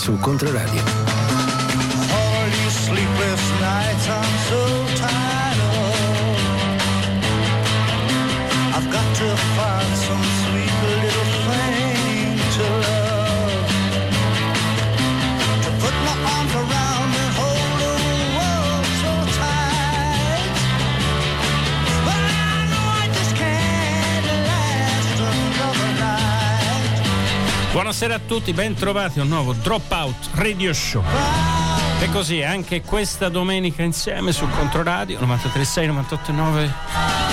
su Controradio. Buonasera a tutti, ben trovati a un nuovo Dropout Radio Show. E così anche questa domenica insieme su Controradio 936 989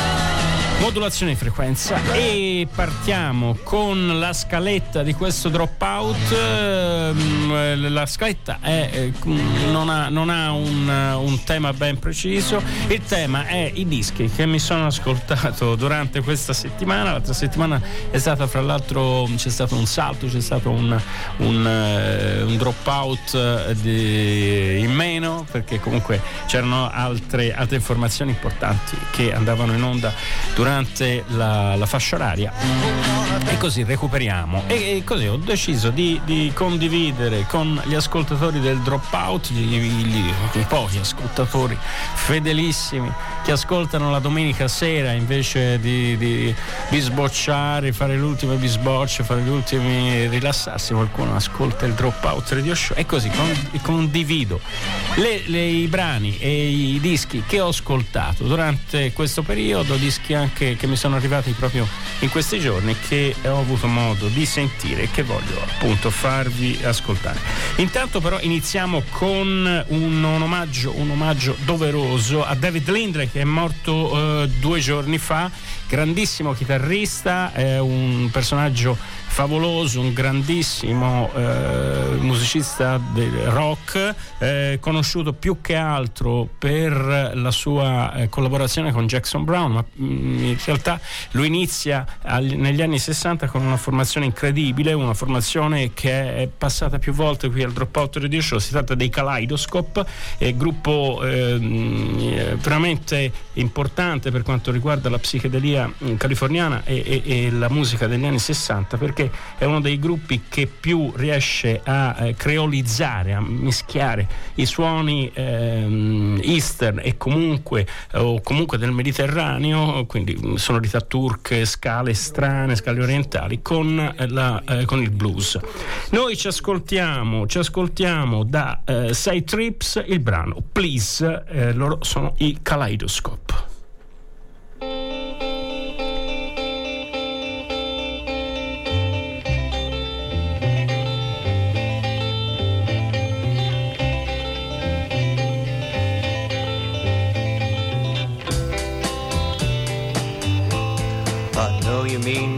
modulazione di frequenza. E partiamo con la scaletta di questo dropout. Ehm, la scaletta è, eh, non ha, non ha un, un, tema ben preciso. Il tema è i dischi che mi sono ascoltato durante questa settimana. L'altra settimana è stata fra l'altro c'è stato un salto c'è stato un, un, eh, un dropout eh, in meno perché comunque c'erano altre, altre informazioni importanti che andavano in onda durante durante la, la fascia oraria. E così recuperiamo. E, e così ho deciso di, di, condividere con gli ascoltatori del dropout gli, gli, i pochi ascoltatori fedelissimi che ascoltano la domenica sera invece di, di bisbocciare fare l'ultimo bisboccio fare gli ultimi rilassarsi qualcuno ascolta il dropout radio show e così con, condivido le, le, i brani e i dischi che ho ascoltato durante questo periodo dischi anche che, mi sono arrivati proprio in questi giorni che ho avuto modo di sentire e che voglio appunto farvi ascoltare. Intanto però iniziamo con un, un, omaggio, un omaggio, doveroso a David Lindley è morto eh, due giorni fa, grandissimo chitarrista, è un personaggio favoloso, un grandissimo eh, musicista rock, eh, conosciuto più che altro per la sua eh, collaborazione con Jackson Brown, ma mh, mm, in realtà lui inizia agli, negli anni 60 con una formazione incredibile, una formazione che è passata più volte qui al Dropout Radio Show, si tratta dei Kaleidoscope, gruppo ehm, veramente importante per quanto riguarda la psichedelia mm, californiana e, e, e la musica degli anni 60 perché è uno dei gruppi che più riesce a eh, creolizzare, a mischiare i suoni ehm, eastern e comunque, eh, o comunque del Mediterraneo, quindi mm, sonorità turche, scale strane, scale orientali, con, eh, la, eh, con il blues. Noi ci ascoltiamo, ci ascoltiamo da eh, Side Trips il brano Please, eh, loro sono i Kaleidoscope.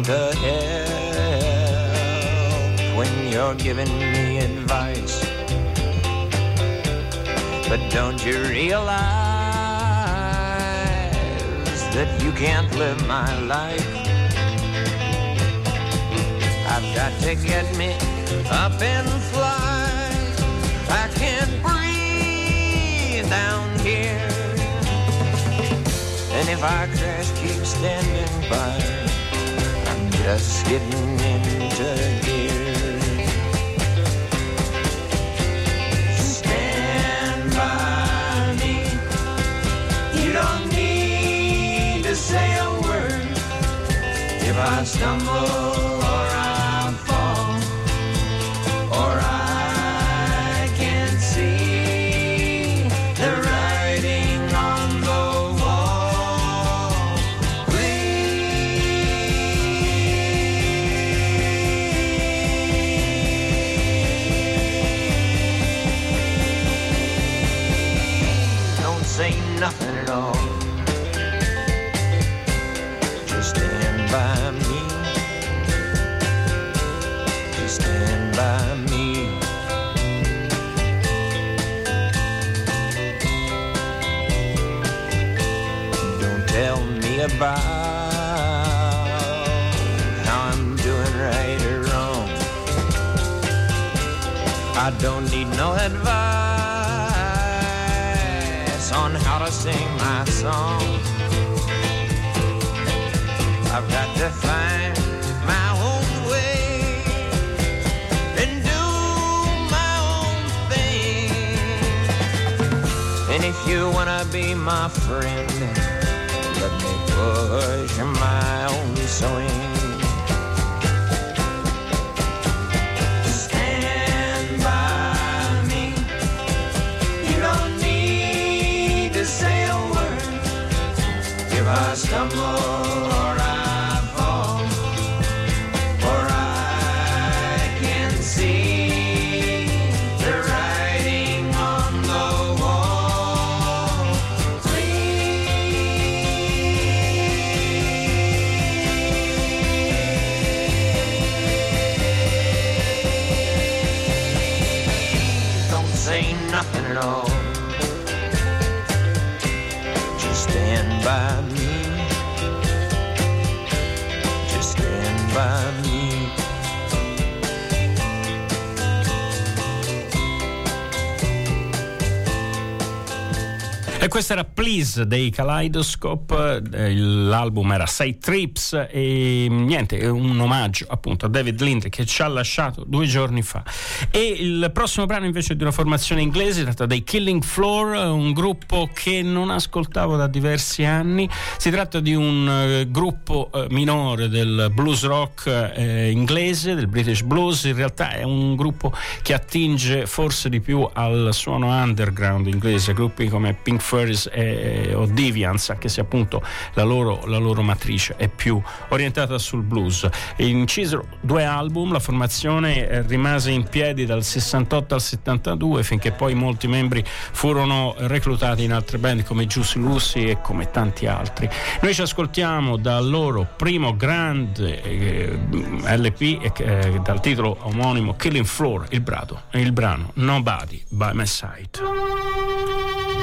To help when you're giving me advice. But don't you realize that you can't live my life? I've got to get me up and fly. I can't breathe down here. And if I crash, keep standing by just getting into gear. Stand by me. You don't need to say a word. If I stumble need no advice on how to sing my song. I've got to find my own way and do my own thing. And if you wanna be my friend, let me push my own swing. Or I fall, I can see the writing on the wall. Don't say nothing at all. Questo era Please dei Kaleidoscope, eh, l'album era Say Trips e niente, è un omaggio appunto a David Lindley che ci ha lasciato due giorni fa. E il prossimo brano invece è di una formazione inglese, tratta dai Killing Floor, un gruppo che non ascoltavo da diversi anni. Si tratta di un eh, gruppo eh, minore del blues rock inglese, del British Blues, in realtà è un gruppo che attinge forse di più al suono underground inglese, gruppi come Pink Furs e, o Deviants, anche se appunto la loro, la loro matrice è più orientata sul blues. Incisero due album, la formazione eh, rimase in piedi dal 68 al 72 finché poi molti membri furono reclutati in altre band come Juicy Lucy e come tanti altri. Noi ci ascoltiamo dal loro primo grande eh, LP eh, dal titolo omonimo Killing Floor, il, brado, il brano Nobody by My Side.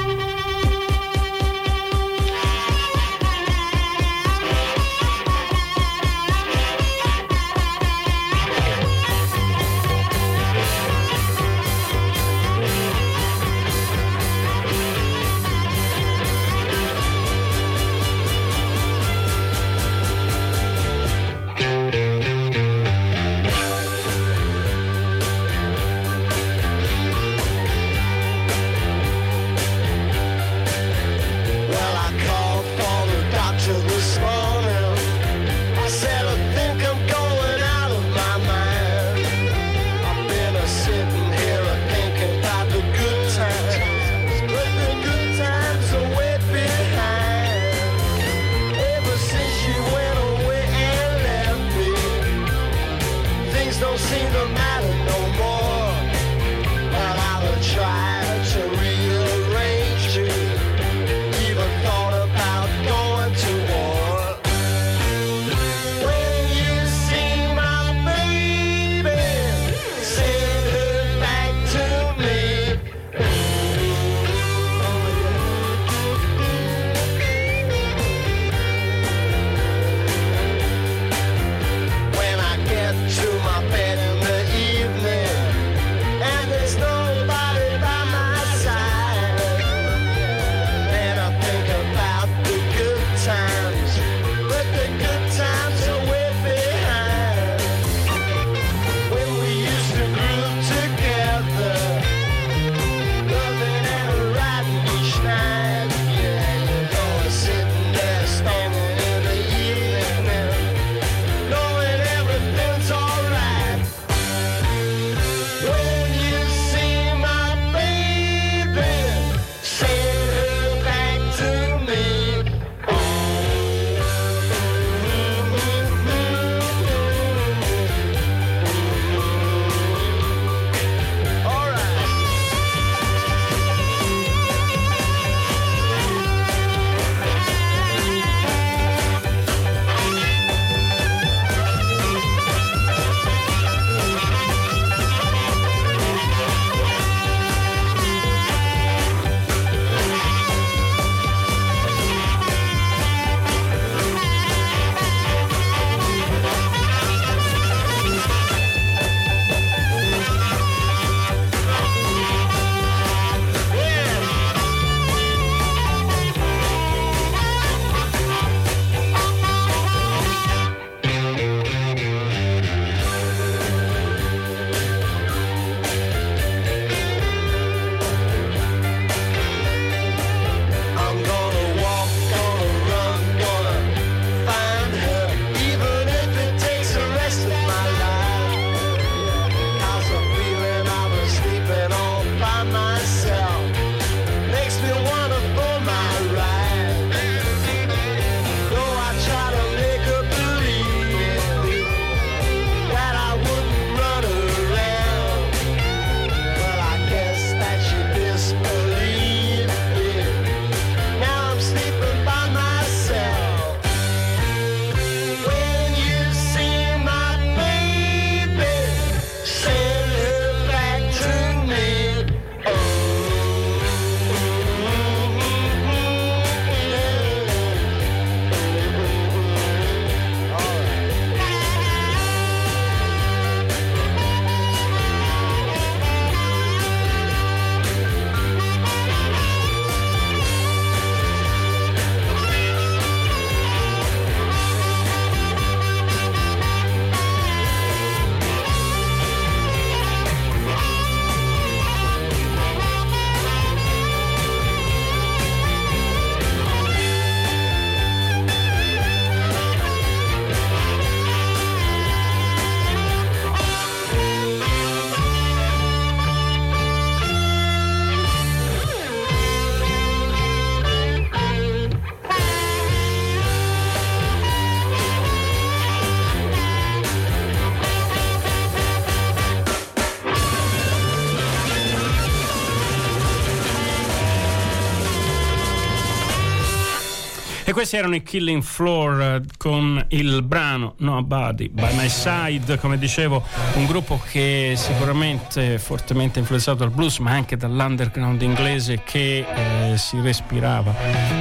Questi erano i Killing Floor eh, con il brano Nobody by My Side, come dicevo, un gruppo che sicuramente fortemente influenzato dal blues, ma anche dall'underground inglese che eh, si respirava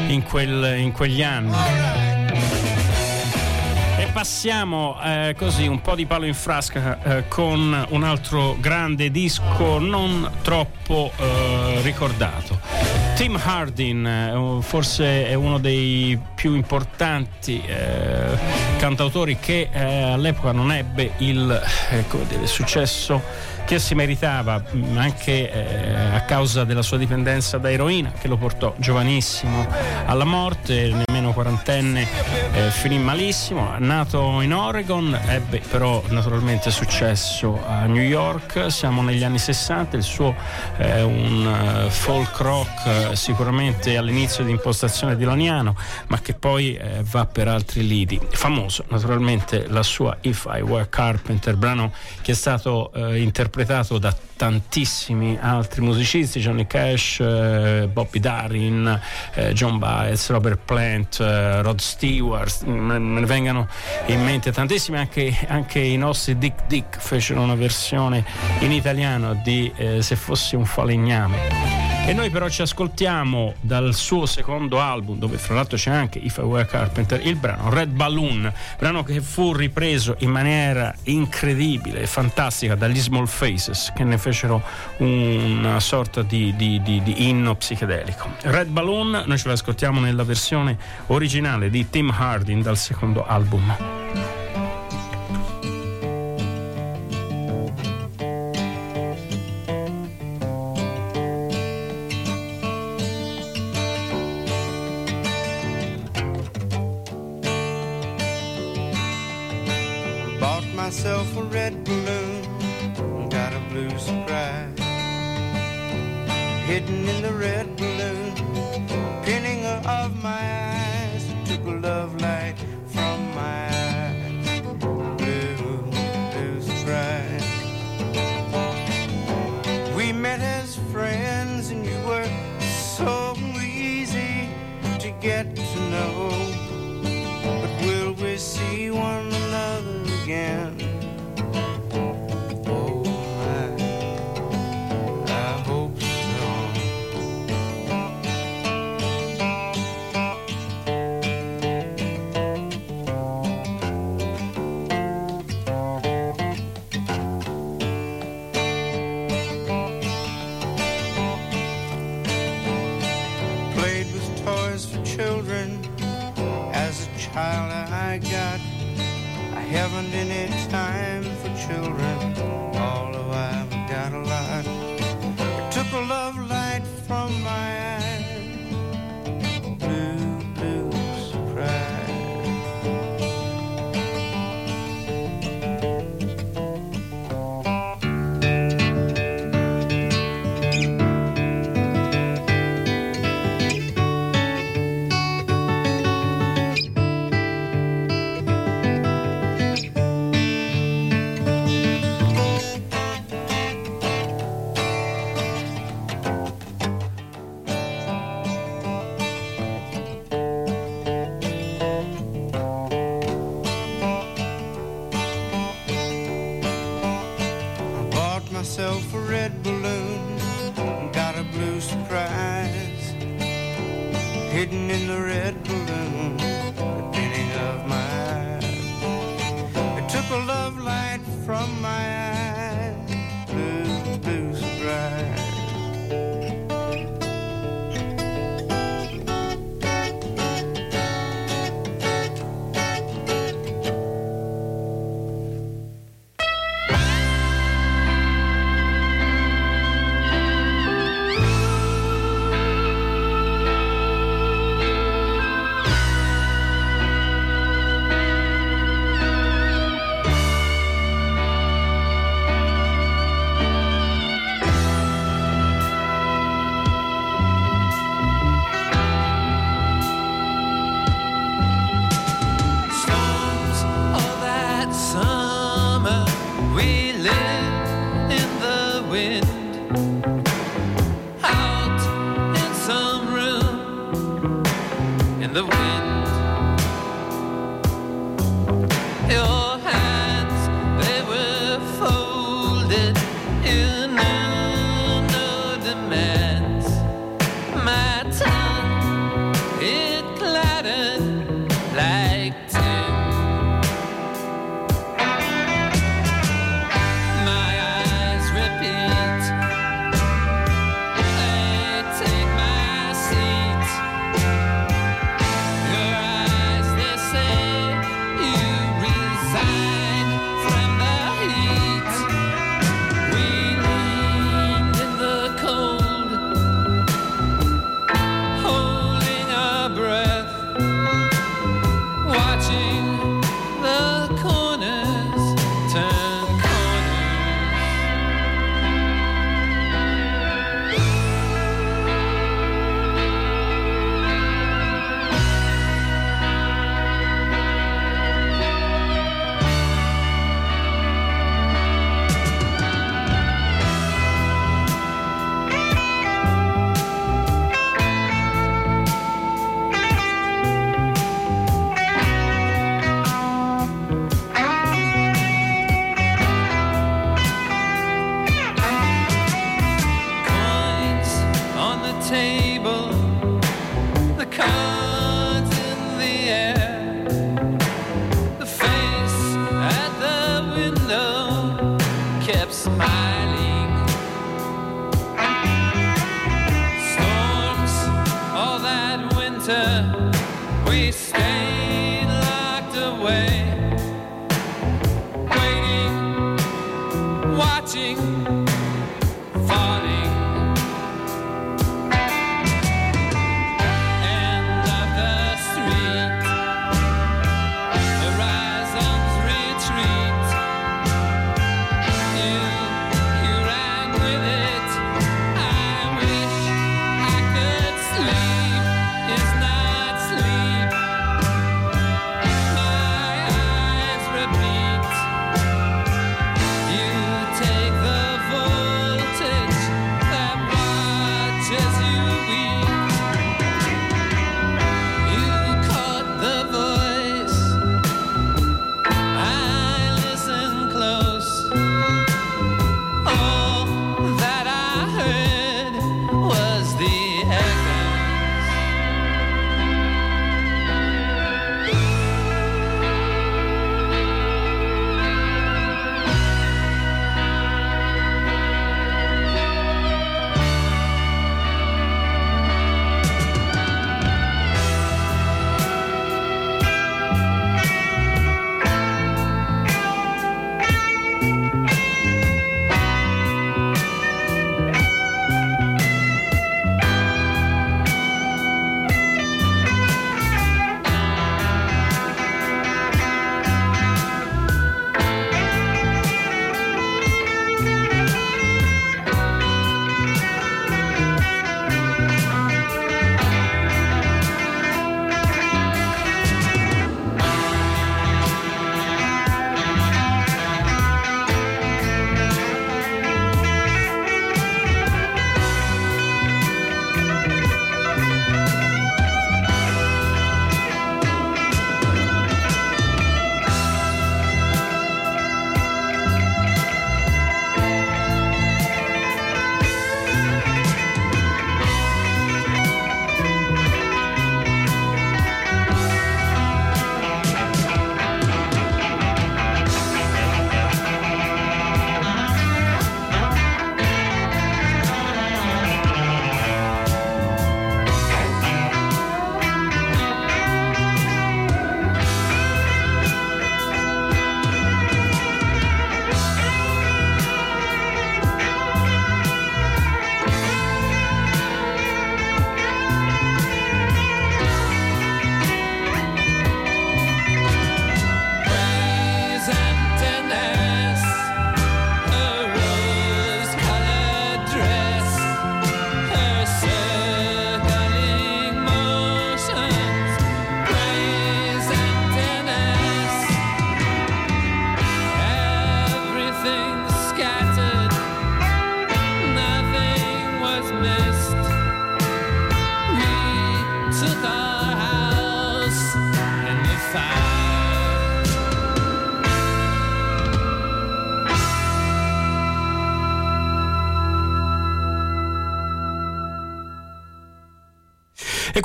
in, quel, in quegli anni. Passiamo eh, così un po' di palo in frasca eh, con un altro grande disco non troppo eh, ricordato. Tim Hardin, eh, forse è uno dei più importanti eh, cantautori che eh, all'epoca non ebbe il dire, successo che si meritava anche eh, a causa della sua dipendenza da eroina che lo portò giovanissimo alla morte, nemmeno quarantenne eh, finì malissimo, nato in Oregon, ebbe però naturalmente successo a New York, siamo negli anni 60, il suo è un uh, folk rock uh, sicuramente all'inizio di impostazione di Laniano, ma che poi uh, va per altri lidi. Famoso naturalmente la sua If I Were Carpenter, brano che è stato interpretato interpretato da tantissimi altri musicisti, Johnny Cash, eh, Bobby Darin, eh, John Baez, Robert Plant, eh, Rod Stewart, me, me, ne vengano in mente tantissimi, anche, anche, i nostri Dick Dick fecero una versione in italiano di eh, Se fossi un falegname. E noi però ci ascoltiamo dal suo secondo album, dove fra l'altro c'è anche If I Were Carpenter, il brano Red Balloon, brano che fu ripreso in maniera incredibile e fantastica dagli Small Faces, che ne fecero una sorta di, di, di, di inno psichedelico. Red Balloon noi ce l'ascoltiamo nella versione originale di Tim Hardin dal secondo album.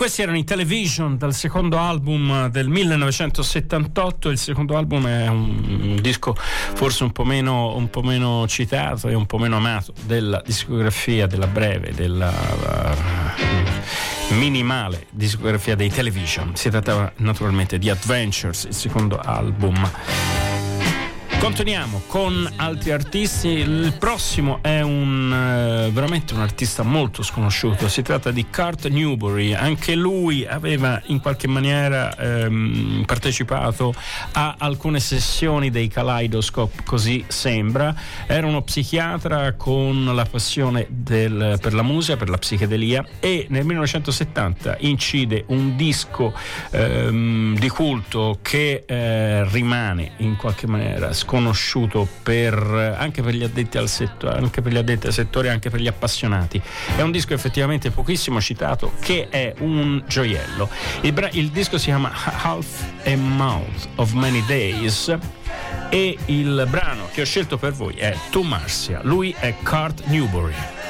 Questi erano i Television dal secondo album del 1978. Il secondo album è un, disco forse un po, meno, un po' meno citato e un po' meno amato della discografia, della breve, della uh, minimale discografia dei Television. Si trattava naturalmente di Adventures, il secondo album. Continuiamo con altri artisti. Il prossimo è un, eh, veramente un artista molto sconosciuto. Si tratta di Kurt Newbury. Anche lui aveva in qualche maniera ehm, partecipato a alcune sessioni dei Kaleidoscope, così sembra. Era uno psichiatra con la passione del, per la musica, per la psichedelia e nel 1970 incide un disco ehm, di culto che eh, rimane in qualche maniera sconosciuto conosciuto per, anche per gli addetti al settore, anche per gli addetti al settore, anche per gli appassionati. È un disco effettivamente pochissimo citato che è un gioiello. Il, bra- il disco si chiama Half a Mouth of Many Days e il brano che ho scelto per voi è To Marcia. Lui è Kurt Newbury.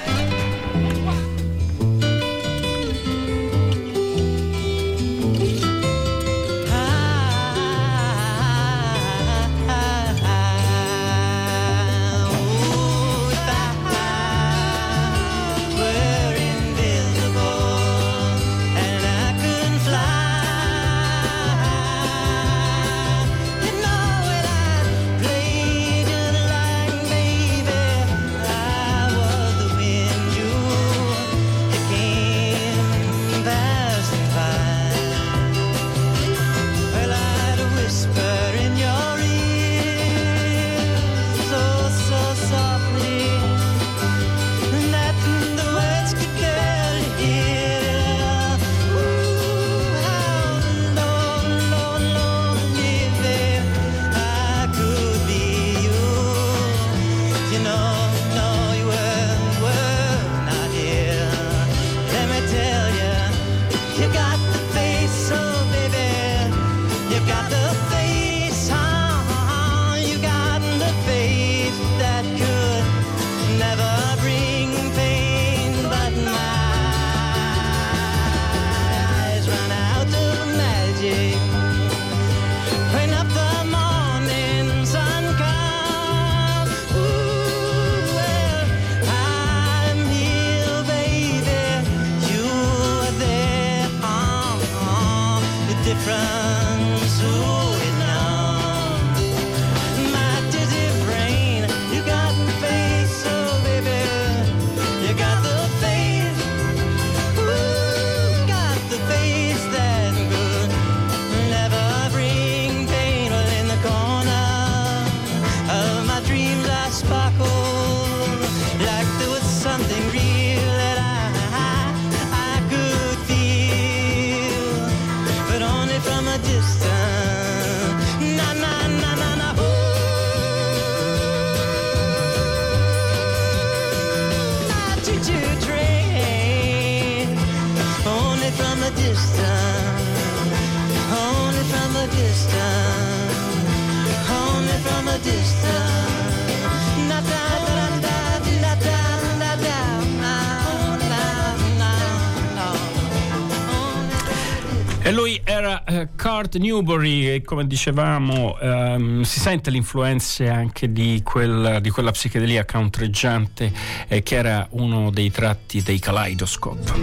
Kurt Newbury come dicevamo um, si sente l'influenza anche di, quel, di quella psichedelia countreggiante eh, che era uno dei tratti dei Kaleidoscope.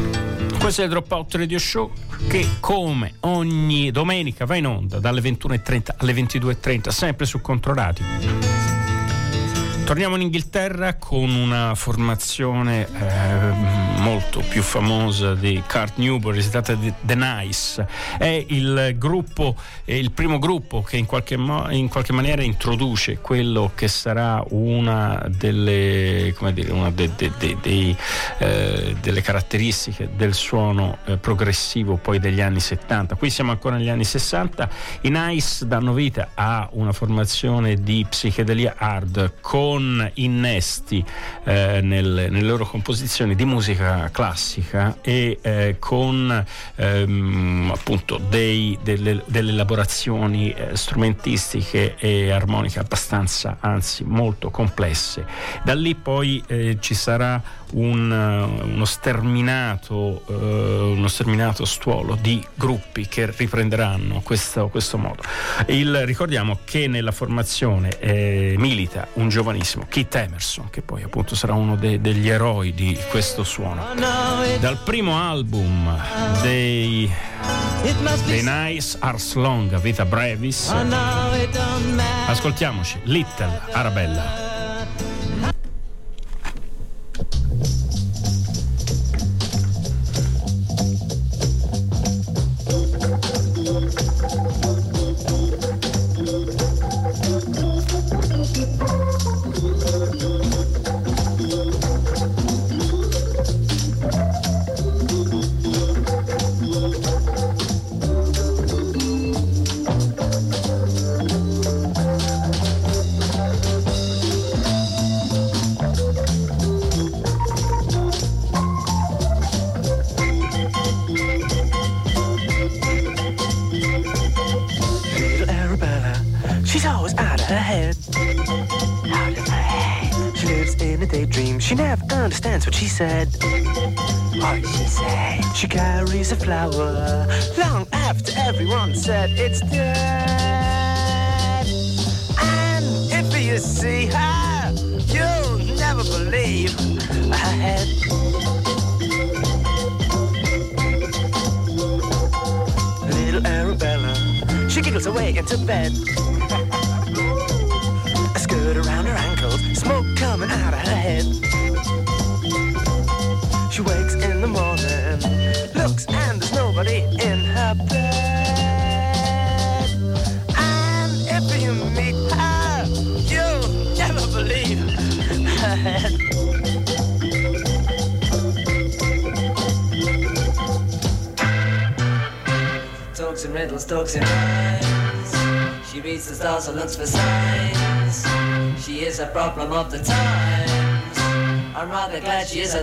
Questo è il Dropout Radio Show che come ogni domenica va in onda dalle 21.30 alle 22.30 sempre su Controradio. Torniamo in Inghilterra con una formazione eh, molto più famosa di Kurt Newbury, si tratta di The Nice. È il gruppo, è il primo gruppo che in qualche, mo- in qualche maniera introduce quello che sarà una delle, dire, una de- de- de- eh, delle caratteristiche del suono eh, progressivo poi degli anni 70. Qui siamo ancora negli anni 60. I Nice danno vita a una formazione di psichedelia hard con con innesti eh, nel, nelle loro composizioni di musica classica e eh, con ehm, appunto dei, delle, delle, elaborazioni eh, strumentistiche e armoniche abbastanza, anzi molto complesse. Da lì poi eh, ci sarà un, eh, uno, sterminato, eh, uno sterminato stuolo di gruppi che riprenderanno questo, questo modo. Il, ricordiamo che nella formazione eh, milita un giovanissimo Keith Emerson, che poi appunto sarà uno de, degli eroi di questo suono. Dal primo album dei, dei Nice Ars Longa, Vita Brevis, ascoltiamoci Little Arabella. Understands what she said. What she said? She carries a flower long after everyone said it's dead. And if you see her, you'll never believe her head. Little Arabella, she giggles away into bed. And riddles, talks and rhymes. She reads the stars and looks for signs. She is a problem of the times. I'm rather glad she is a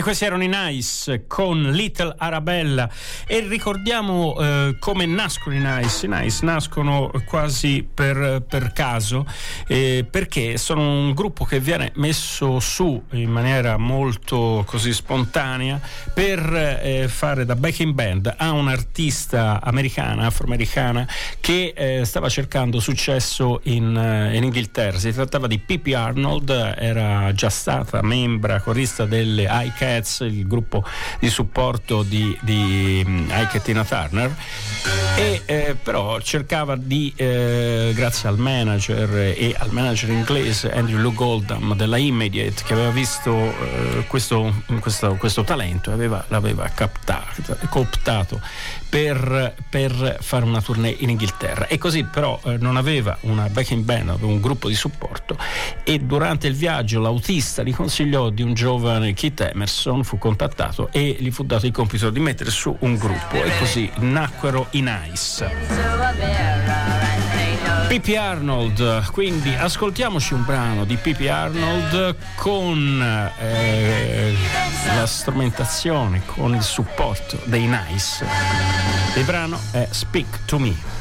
E questi erano i Nice con Little Arabella e ricordiamo eh, come nascono i Nice. I Nice nascono quasi per, per caso eh, perché sono un gruppo che viene messo su in maniera molto così spontanea per eh, fare da backing band a un'artista americana, afroamericana che eh, stava cercando successo in, eh, in Inghilterra. Si trattava di Pippi Arnold, era già stata membra corista delle iCats, il gruppo di supporto di, di Ike e Tina Turner, e eh, però cercava di, eh, grazie al manager e al manager inglese Andrew Lou Goldham della Immediate, che aveva visto eh, questo, questo, questo, talento aveva, l'aveva captato, cooptato per, per, fare una tournée in Inghilterra. E così però eh, non aveva una backing band, aveva un gruppo di supporto e durante il viaggio l'autista gli consigliò di un giovane Keith Emerson, fu contattato e gli fu dato il compito di mettere su un gruppo e così nacquero i Nice. Pippi Arnold, quindi ascoltiamoci un brano di Pippi Arnold con eh, la strumentazione, con il supporto dei Nice. Il brano è Speak to Me.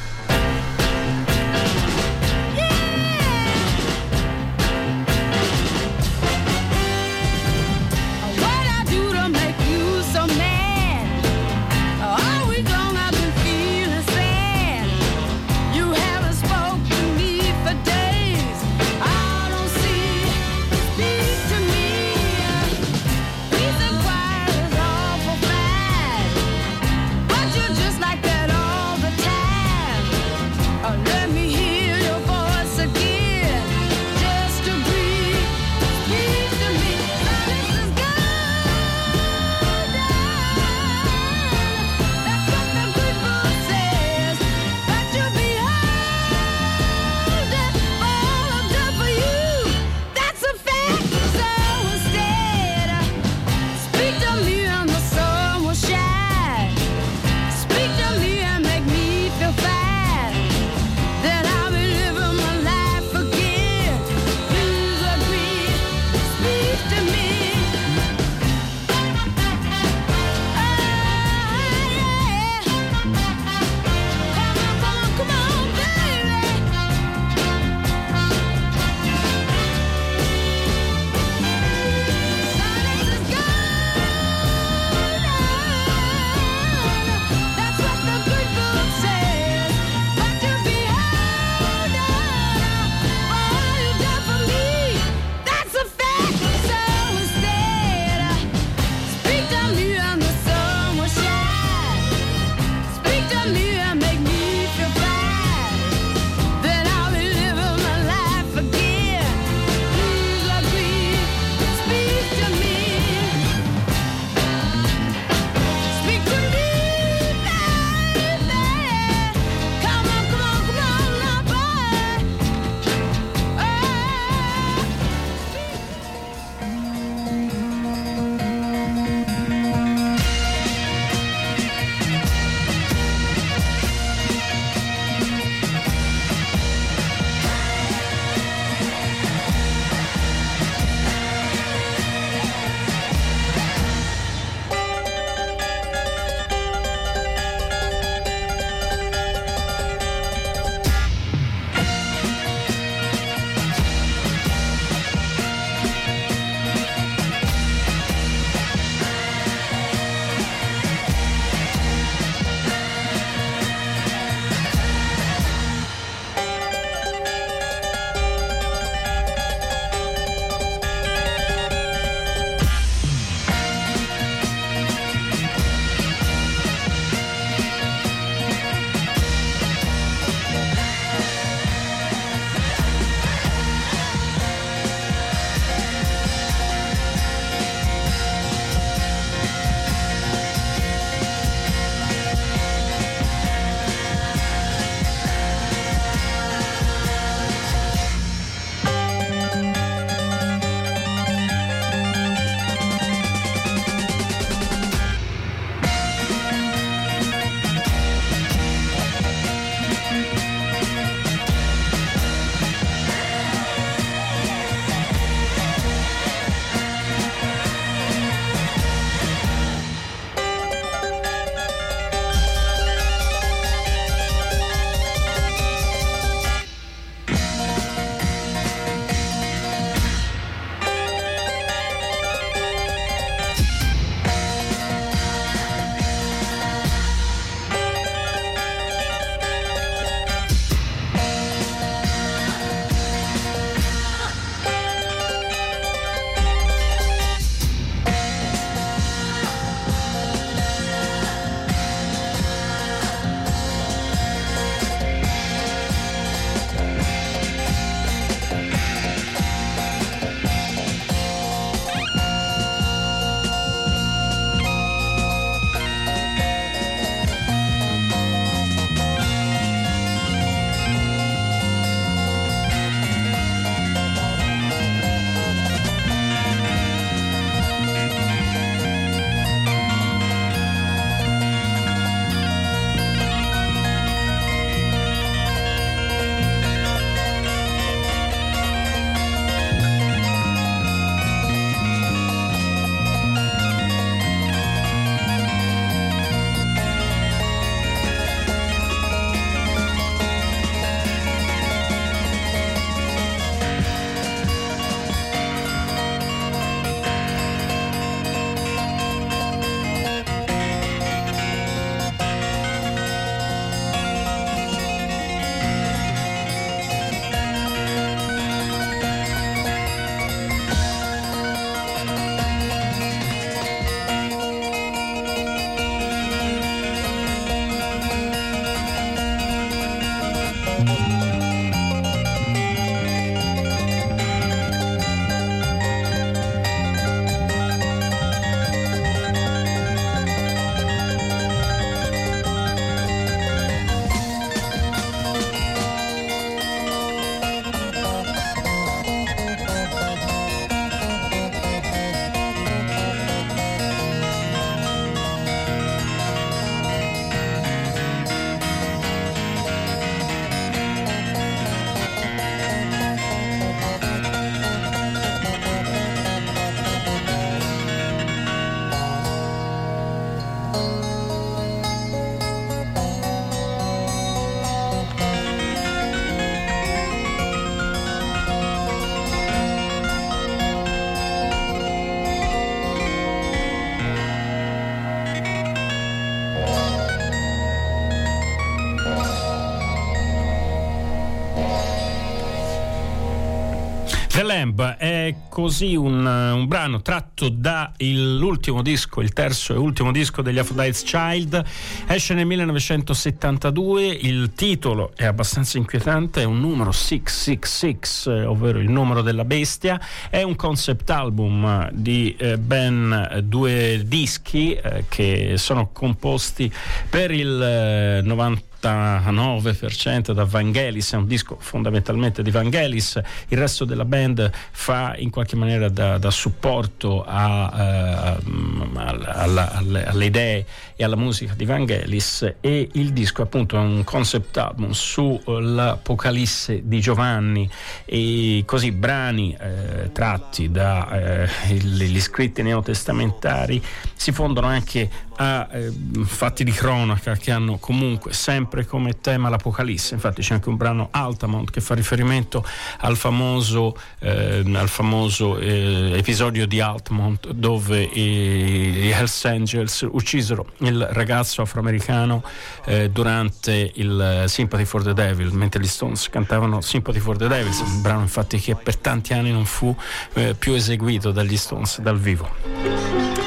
Lamb è così un, un brano tratto dall'ultimo disco, il terzo e ultimo disco degli Aphrodite's Child, esce nel 1972, il titolo è abbastanza inquietante, è un numero 666, eh, ovvero il numero della bestia, è un concept album di eh, ben due dischi eh, che sono composti per il eh, 90 99% da Vangelis, è un disco fondamentalmente di Vangelis, il resto della band fa in qualche maniera da, da supporto a, uh, alla, alle, alle, idee e alla musica di Vangelis. E il disco appunto è un concept album sull'Apocalisse di Giovanni. E così brani eh, tratti dagli eh, scritti neotestamentari si fondono anche a eh, fatti di cronaca che hanno comunque sempre come tema l'Apocalisse. Infatti c'è anche un brano Altamont che fa riferimento al famoso, eh, al famoso eh, episodio di Altamont dove gli Hells Angels uccisero il ragazzo afroamericano eh, durante il Sympathy for the Devil, mentre gli Stones cantavano Sympathy for the Devil, un brano infatti che per tanti anni non fu eh, più eseguito dagli Stones dal vivo.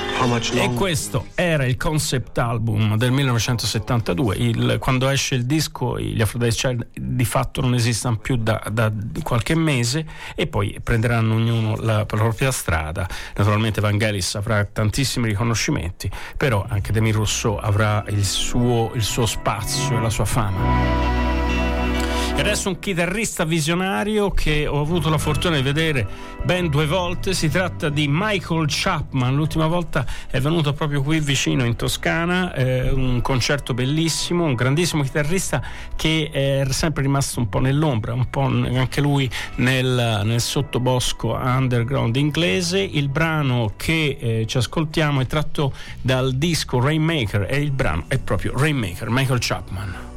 E questo era il concept album del 1972. Il, quando esce il disco, gli Aphrodite Child di fatto non esistono più da, da, qualche mese e poi prenderanno ognuno la, propria strada. Naturalmente Vangelis avrà tantissimi riconoscimenti, però anche Demi Rousseau avrà il suo, il suo spazio e la sua fama. E adesso un chitarrista visionario che ho avuto la fortuna di vedere ben due volte. Si tratta di Michael Chapman. L'ultima volta è venuto proprio qui vicino in Toscana. Eh, un concerto bellissimo, un grandissimo chitarrista che è sempre rimasto un po' nell'ombra, un po' anche lui nel, nel sottobosco underground inglese. Il brano che eh, ci ascoltiamo è tratto dal disco Rainmaker e il brano è proprio Rainmaker, Michael Chapman.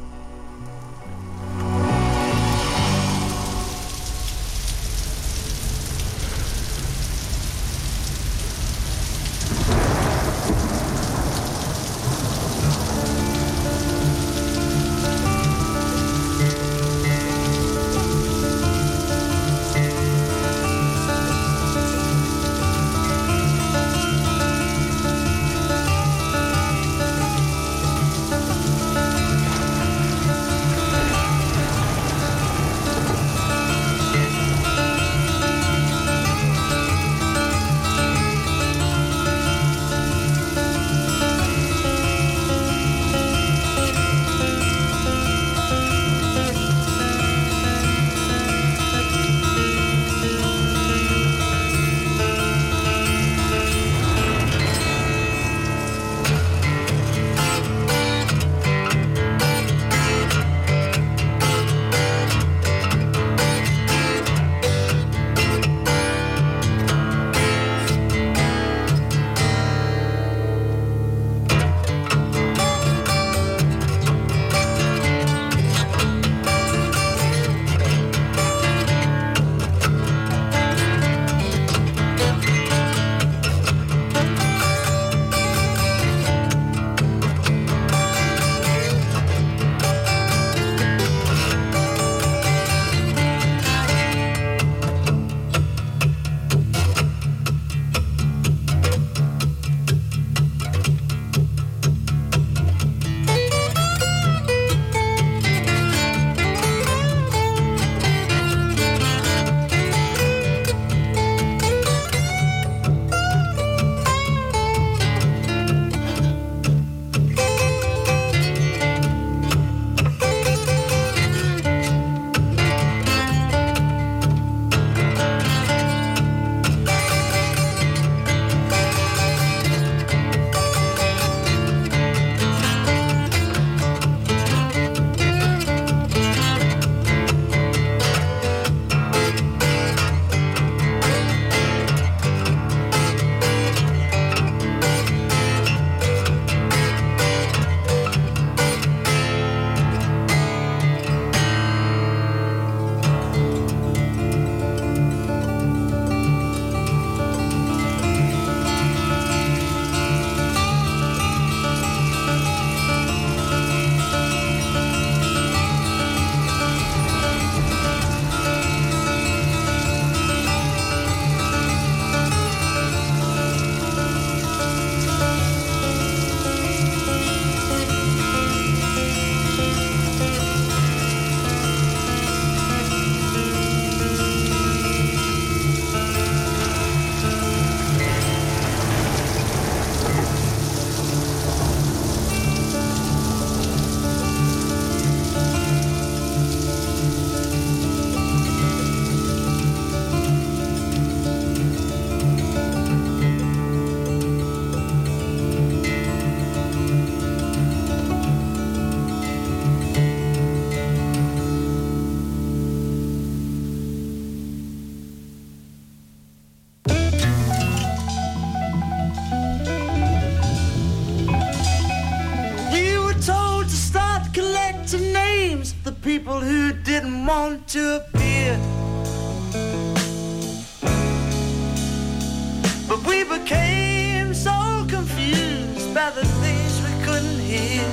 Became so confused by the things we couldn't hear.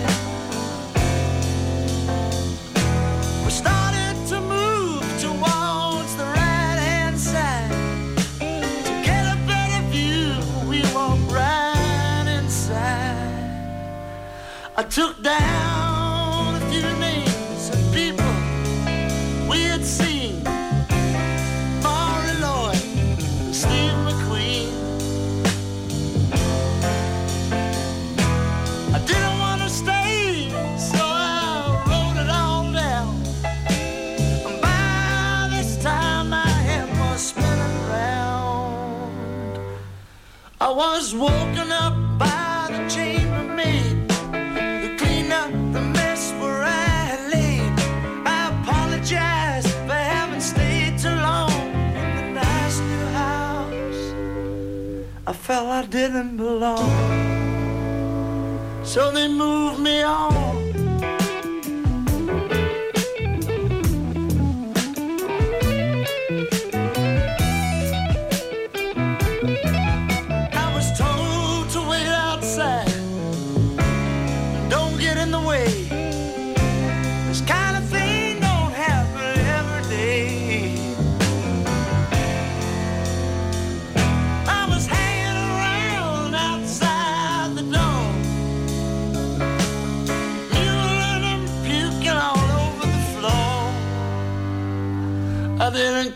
We started to move towards the right hand side to get a better view. We walked right inside. I took down was woken up by the chambermaid who cleaned up the mess where I had laid. I apologize for having stayed too long in the nice new house. I felt I didn't belong. So they moved me on.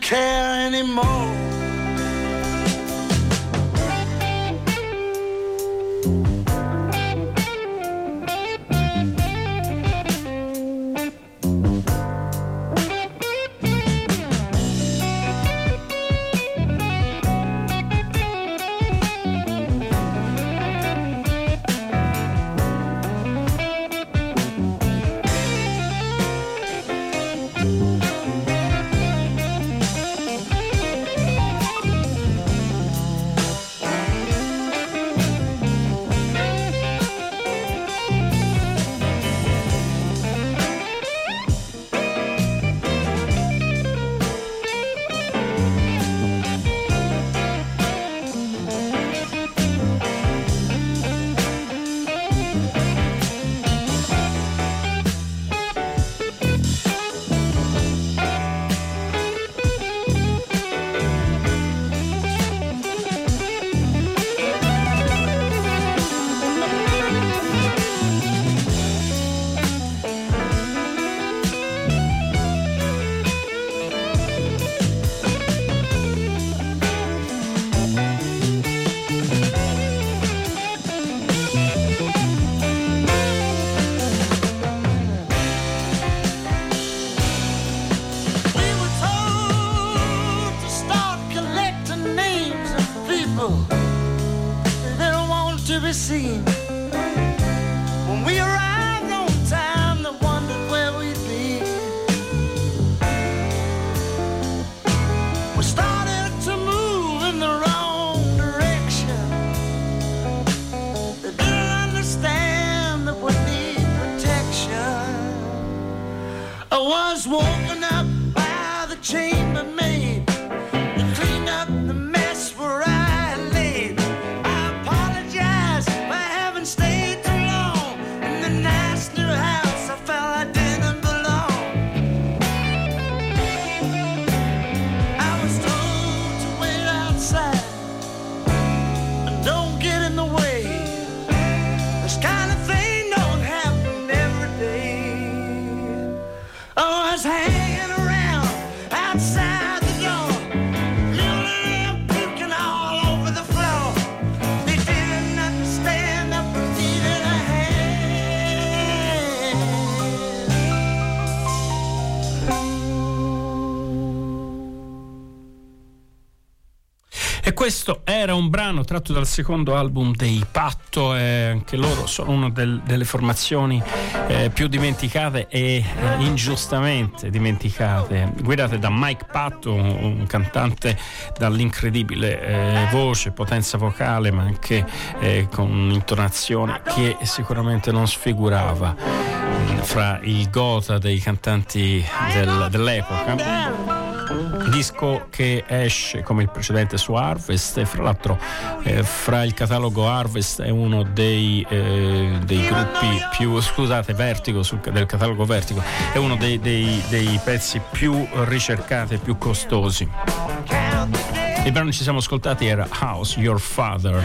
Care anymore. Era un brano tratto dal secondo album dei Patto, e anche loro sono una del- delle formazioni eh, più dimenticate e eh, ingiustamente dimenticate, guidate da Mike Patto, un, un cantante dall'incredibile eh, voce, potenza vocale, ma anche eh, con un'intonazione che sicuramente non sfigurava fra il gota dei cantanti del- dell'epoca. Disco che esce come il precedente su Harvest e fra l'altro eh, fra il catalogo Harvest è uno dei, eh, dei gruppi più, scusate, Vertigo sul- del catalogo Vertigo è uno dei, dei- dei pezzi più ricercati e più costosi. Il brano che ci siamo ascoltati era House Your Father.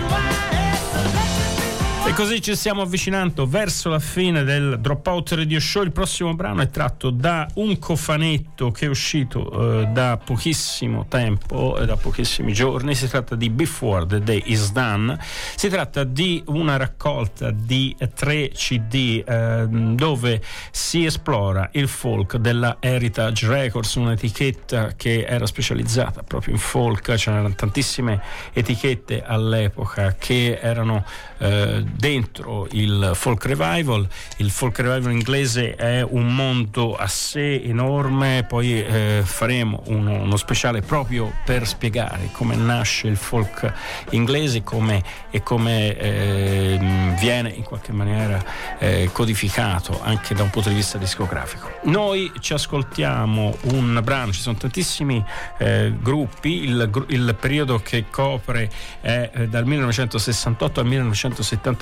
E così ci stiamo avvicinando verso la fine del Dropout Radio Show. Il prossimo brano è tratto da un cofanetto che è uscito eh, da pochissimo tempo, eh, da pochissimi giorni. Si tratta di Before the Day is Done. Si tratta di una raccolta di tre CD eh, dove si esplora il folk della Heritage Records, un'etichetta che era specializzata proprio in folk. C'erano tantissime etichette all'epoca che erano eh, dentro il folk revival. Il folk revival inglese è un mondo a sé enorme, poi eh, faremo uno, uno speciale proprio per spiegare come nasce il folk inglese come, e come eh, viene in qualche maniera eh, codificato anche da un punto di vista discografico. Noi ci ascoltiamo un brano, ci sono tantissimi eh, gruppi, il, il periodo che copre è eh, dal 1968 al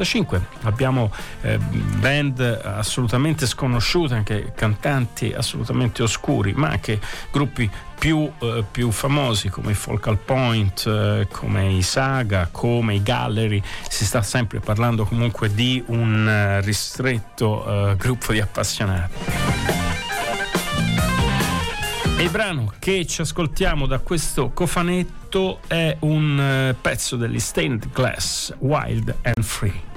1975. Abbiamo eh, band assolutamente sconosciute, anche cantanti assolutamente oscuri, ma anche gruppi più, eh, più famosi come i Focal Point, eh, come i Saga, come i Gallery. Si sta sempre parlando comunque di un eh, ristretto eh, gruppo di appassionati. E il brano che ci ascoltiamo da questo cofanetto è un eh, pezzo degli Stained Glass, Wild and Free.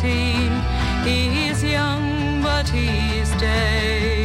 He's young, but he's daily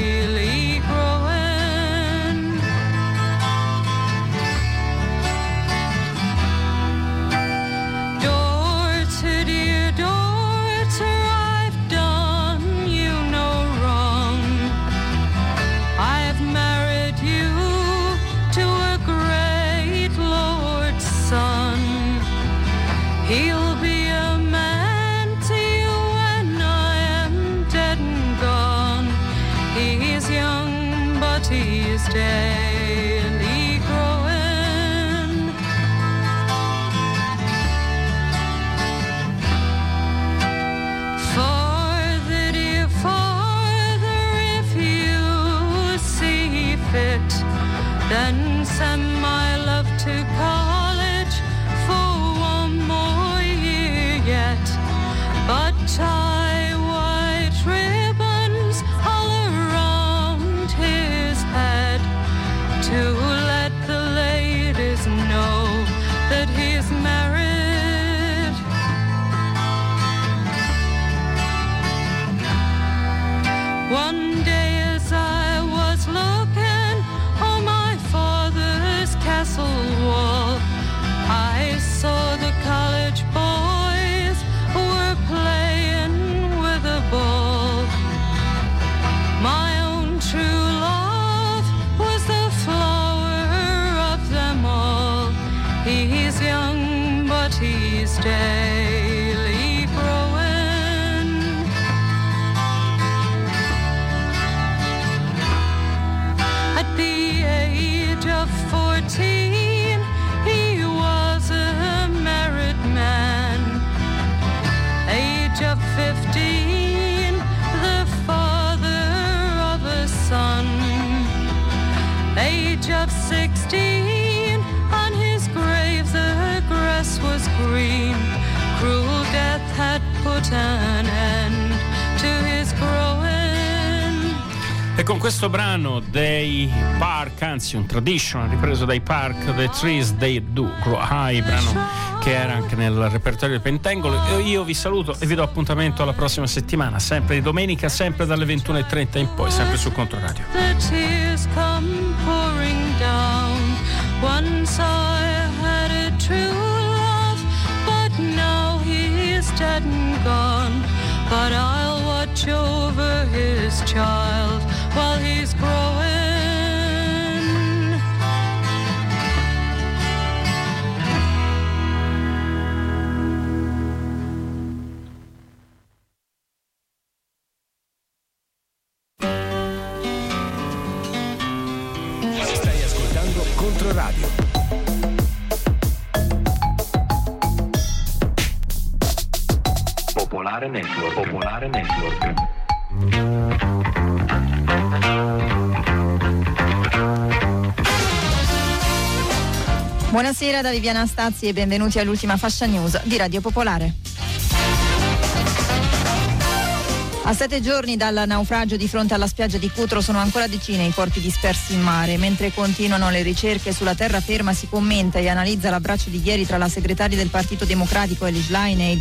At the age of 14, he was a married man. Age of 15, the father of a son. Age of 16, on his grave the grass was green. Cruel death had put an E con questo brano dei Park, anzi un traditional ripreso dai Park, The Trees They Do Grow High, brano che era anche nel repertorio del Pentangolo. Io vi saluto e vi do appuntamento alla prossima settimana, sempre di domenica, sempre dalle 21.30 in poi, sempre su Controradio. But I'll watch over his child while he's growing. Stai ascoltando Controradio. Popolare Network. Popolare Network. Buonasera da Viviana Stazzi e benvenuti all'ultima fascia news di Radio Popolare. A sette giorni dal naufragio di fronte alla spiaggia di Cutro sono ancora decine i corpi dispersi in mare. Mentre continuano le ricerche sulla terraferma si commenta e analizza l'abbraccio di ieri tra la segretaria del Partito Democratico Elis Line e il